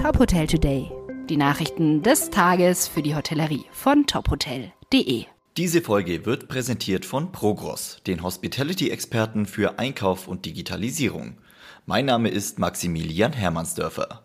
Top Hotel Today. Die Nachrichten des Tages für die Hotellerie von tophotel.de. Diese Folge wird präsentiert von Progros, den Hospitality-Experten für Einkauf und Digitalisierung. Mein Name ist Maximilian Hermannsdörfer.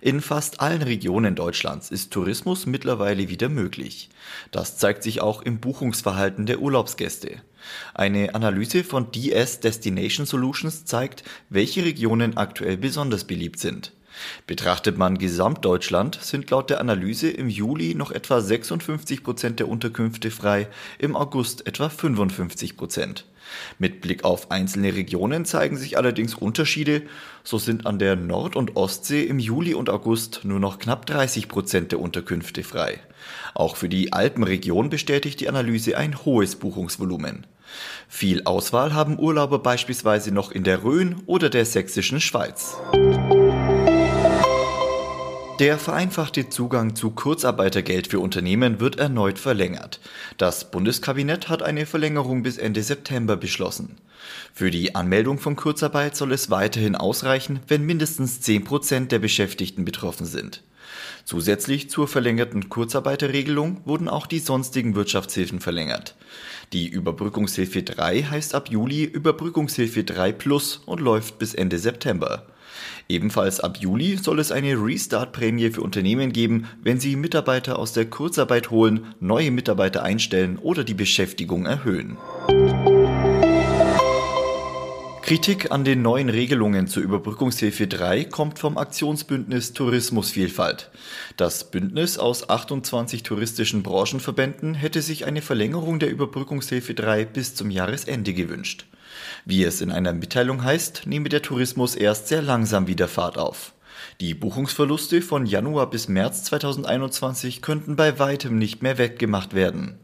In fast allen Regionen Deutschlands ist Tourismus mittlerweile wieder möglich. Das zeigt sich auch im Buchungsverhalten der Urlaubsgäste. Eine Analyse von DS Destination Solutions zeigt, welche Regionen aktuell besonders beliebt sind. Betrachtet man Gesamtdeutschland, sind laut der Analyse im Juli noch etwa 56 Prozent der Unterkünfte frei, im August etwa 55 Prozent. Mit Blick auf einzelne Regionen zeigen sich allerdings Unterschiede. So sind an der Nord- und Ostsee im Juli und August nur noch knapp 30 Prozent der Unterkünfte frei. Auch für die Alpenregion bestätigt die Analyse ein hohes Buchungsvolumen. Viel Auswahl haben Urlauber beispielsweise noch in der Rhön oder der sächsischen Schweiz. Der vereinfachte Zugang zu Kurzarbeitergeld für Unternehmen wird erneut verlängert. Das Bundeskabinett hat eine Verlängerung bis Ende September beschlossen. Für die Anmeldung von Kurzarbeit soll es weiterhin ausreichen, wenn mindestens 10 Prozent der Beschäftigten betroffen sind. Zusätzlich zur verlängerten Kurzarbeiterregelung wurden auch die sonstigen Wirtschaftshilfen verlängert. Die Überbrückungshilfe 3 heißt ab Juli Überbrückungshilfe 3 Plus und läuft bis Ende September. Ebenfalls ab Juli soll es eine Restart-Prämie für Unternehmen geben, wenn sie Mitarbeiter aus der Kurzarbeit holen, neue Mitarbeiter einstellen oder die Beschäftigung erhöhen. Kritik an den neuen Regelungen zur Überbrückungshilfe 3 kommt vom Aktionsbündnis Tourismusvielfalt. Das Bündnis aus 28 touristischen Branchenverbänden hätte sich eine Verlängerung der Überbrückungshilfe 3 bis zum Jahresende gewünscht. Wie es in einer Mitteilung heißt, nehme der Tourismus erst sehr langsam wieder Fahrt auf. Die Buchungsverluste von Januar bis März 2021 könnten bei weitem nicht mehr weggemacht werden.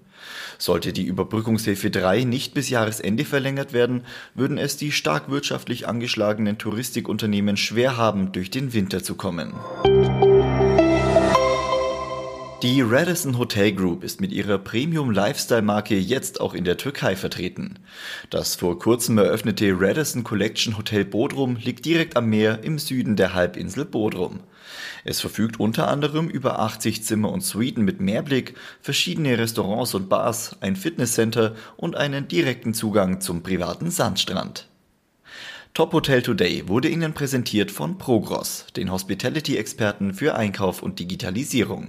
Sollte die Überbrückungshilfe 3 nicht bis Jahresende verlängert werden, würden es die stark wirtschaftlich angeschlagenen Touristikunternehmen schwer haben, durch den Winter zu kommen. Die Radisson Hotel Group ist mit ihrer Premium-Lifestyle-Marke jetzt auch in der Türkei vertreten. Das vor kurzem eröffnete Radisson Collection Hotel Bodrum liegt direkt am Meer im Süden der Halbinsel Bodrum. Es verfügt unter anderem über 80 Zimmer und Suiten mit Meerblick, verschiedene Restaurants und Bars, ein Fitnesscenter und einen direkten Zugang zum privaten Sandstrand. Top Hotel Today wurde Ihnen präsentiert von Progros, den Hospitality-Experten für Einkauf und Digitalisierung.